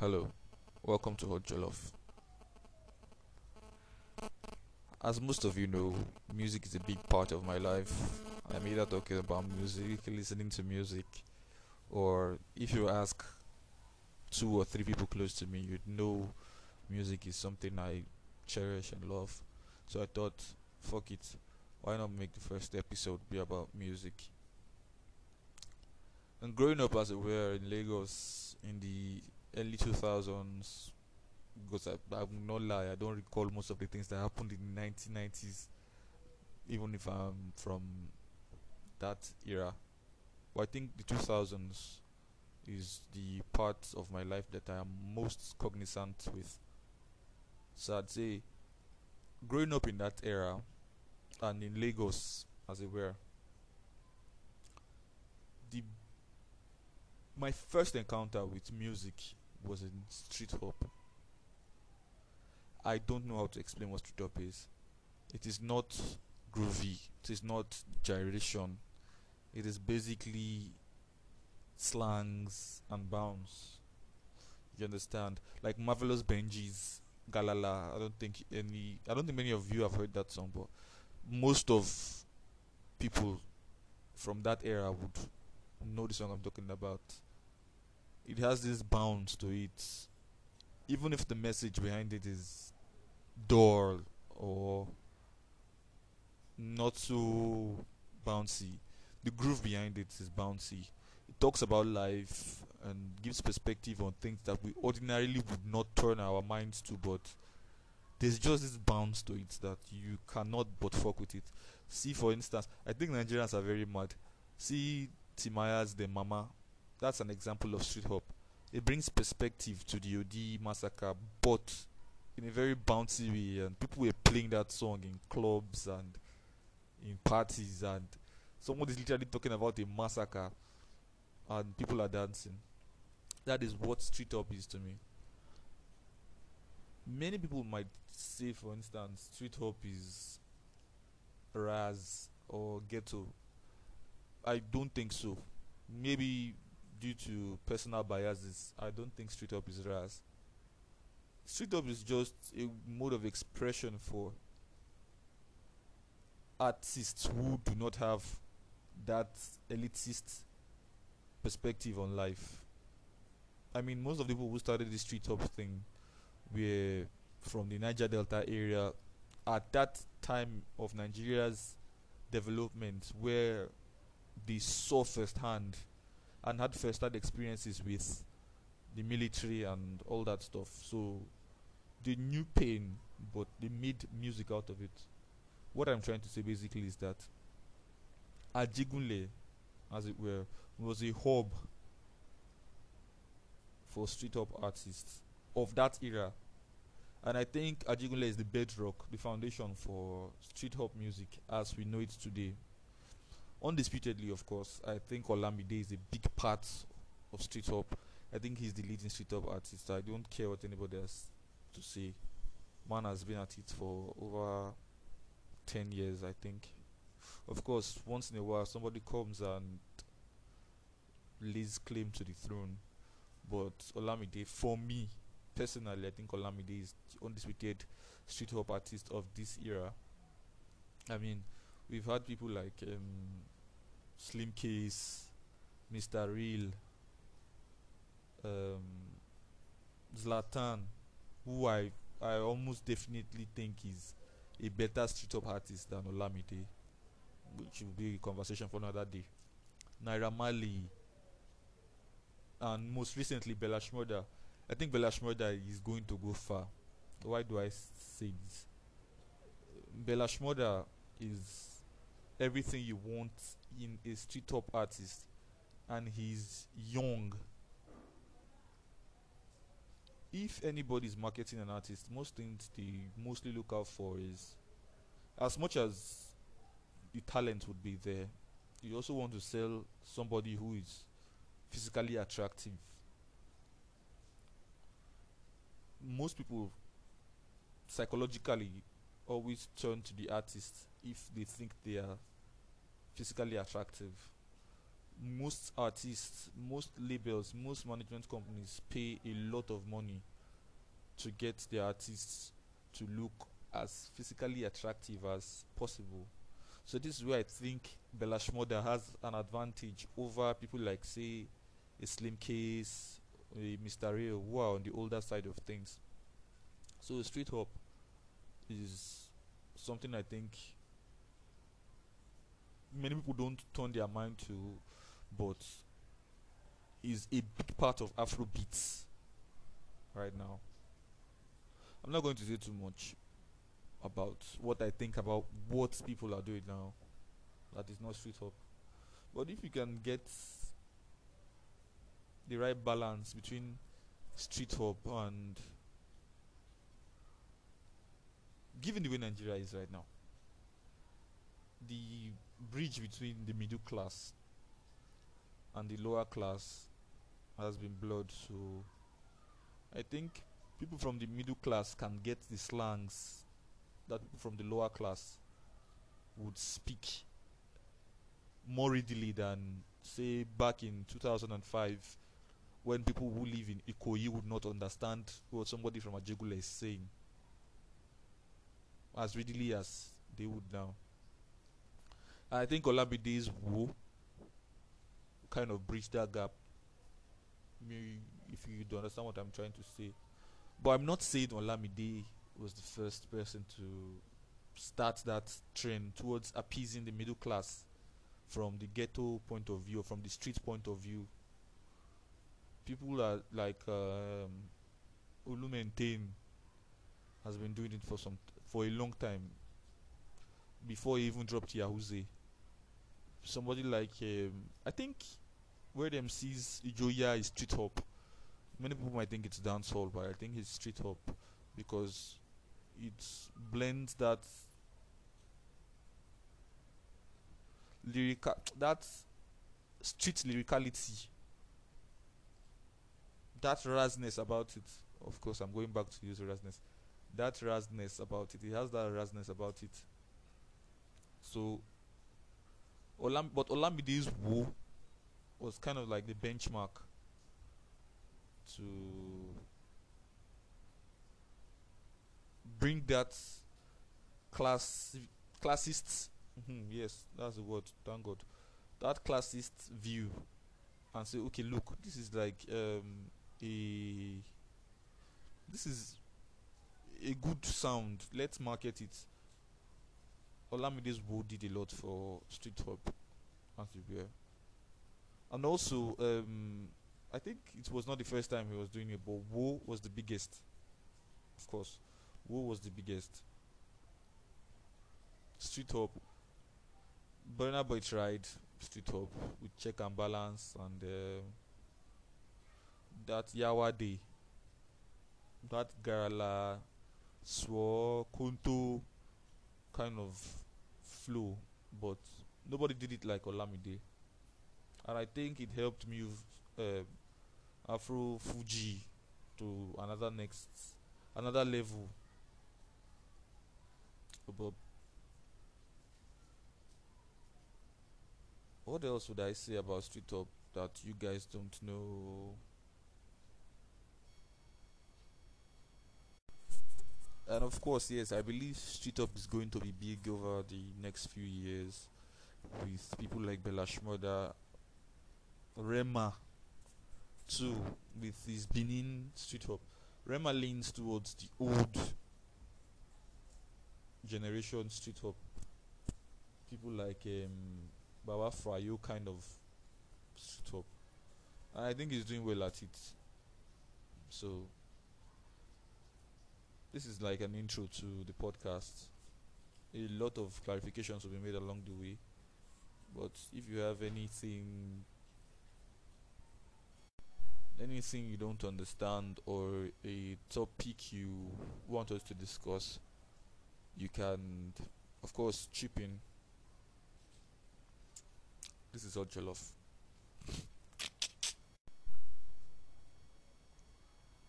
Hello, welcome to Hot Jollof. As most of you know, music is a big part of my life. I'm either talking about music, listening to music, or if you ask two or three people close to me, you'd know music is something I cherish and love. So I thought, fuck it, why not make the first episode be about music? And growing up as it were in Lagos in the early 2000s, because I, I will not lie, I don't recall most of the things that happened in the 1990s, even if I'm from that era. But I think the 2000s is the part of my life that I am most cognizant with. So I'd say, growing up in that era and in Lagos, as it were, the my first encounter with music was in street hop. I don't know how to explain what street hop is. It is not groovy. It is not gyration. It is basically slangs and bounce. You understand? Like Marvelous Benji's Galala. I don't think any I don't think many of you have heard that song, but most of people from that era would know the song I'm talking about. It has this bounce to it. Even if the message behind it is dull or not so bouncy, the groove behind it is bouncy. It talks about life and gives perspective on things that we ordinarily would not turn our minds to, but there's just this bounce to it that you cannot but fuck with it. See, for instance, I think Nigerians are very mad. See Timaya's Dem Mama. That's an example of street hop. It brings perspective to the Odi massacre, but in a very bouncy way. And people were playing that song in clubs and in parties, and someone is literally talking about a massacre, and people are dancing. That is what street hop is to me. Many people might say, for instance, street hop is Raz or ghetto. I don't think so. Maybe due to personal biases, I don't think street hop is Raz. Street hop is just a mode of expression for artists who do not have that elitist perspective on life. I mean, most of the people who started the street hop thing were from the Niger Delta area at that time of Nigeria's development where they saw firsthand and had first-hand experiences with the military and all that stuff. So they knew pain, but they made music out of it. What I'm trying to say basically is that Ajegunle, as it were, was a hub for street hop artists of that era. And I think Ajegunle is the bedrock, the foundation for street hop music as we know it today. Undisputedly, of course, I think Olamide is a big part of street hop. I think he's the leading street hop artist. I don't care what anybody has to say. Man has been at it for over 10 years, I think. Of course, once in a while, somebody comes and lays claim to the throne. But Olamide, for me personally, I think Olamide is the undisputed street hop artist of this era. I mean, we've had people like um, Slimcase, Mr. Real, um, Zlatan, who I I almost definitely think is a better street hop artist than Olamide, which will be a conversation for another day. Naira Marley, and most recently Bella Shmurda. I think Bella Shmurda is going to go far. Why do I say this? Bella Shmurda is everything you want in a street hop artist, and he's young. If anybody is marketing an artist, most things they mostly look out for is as much as the talent would be there, you also want to sell somebody who is physically attractive. Most people psychologically always turn to the artist if they think they are physically attractive. most artists, most labels, most management companies pay a lot of money to get their artists to look as physically attractive as possible. So this is where I think Bella has an advantage over people like say a Slimcase, a Mr. Real, who are on the older side of things. So street hop is something I think many people don't turn their mind to, but is a big part of Afro beats right now. I'm not going to say too much about what I think about what people are doing now. That is not street hop. But if you can get the right balance between street hop and given the way Nigeria is right now, the bridge between the middle class and the lower class has been blurred. So I think people from the middle class can get the slangs that people from the lower class would speak more readily than say back in 2005 when people who live in Ikoyi would not understand what somebody from Ajegunle is saying as readily as they would now. I think Olamide's Wo kind of bridged that gap. If you don't understand what I'm trying to say. But I'm not saying Olamide was the first person to start that trend towards appeasing the middle class from the ghetto point of view, from the street point of view. People are like um, Olu Maintain has been doing it for some for a long time before he even dropped Yahooze. Somebody like um, I think Wande Coal's Ijoya is street hop. Many people might think it's dancehall, but I think it's street hop because it blends that lyrical that street lyricality. That rasness about it of course i'm going back to use rasness that rasness about it it has that rasness about it. So Olam but Olamide's Wo was kind of like the benchmark to bring that class classist mhm, yes that's the word thank god that classist view and say okay look this is like um a this is a good sound let's market it olamide's Wo did a lot for street hop. As and also um i think it was not the first time he was doing it but Wo was the biggest. Of course Wo was the biggest. Street hop. Burna Boy tried street hop with check and balance and um that Yawa Day. That Garala Swore Kunto kind of flow but nobody did it like Olamide and I think it helped move uh, Afro Fuji to another next another level but what else would I say about street hop that you guys don't know? And of course, yes, I believe street hop is going to be big over the next few years with people like Bella Shmurda, Rema, too, with his Benin street hop. Rema leans towards the old generation street hop. People like um, Baba Fryo kind of street. And I think he's doing well at it. So this is like an intro to the podcast. A lot of clarifications will be made along the way. But if you have anything anything you don't understand or a topic you want us to discuss, you can of course chip in. This is all Jollof.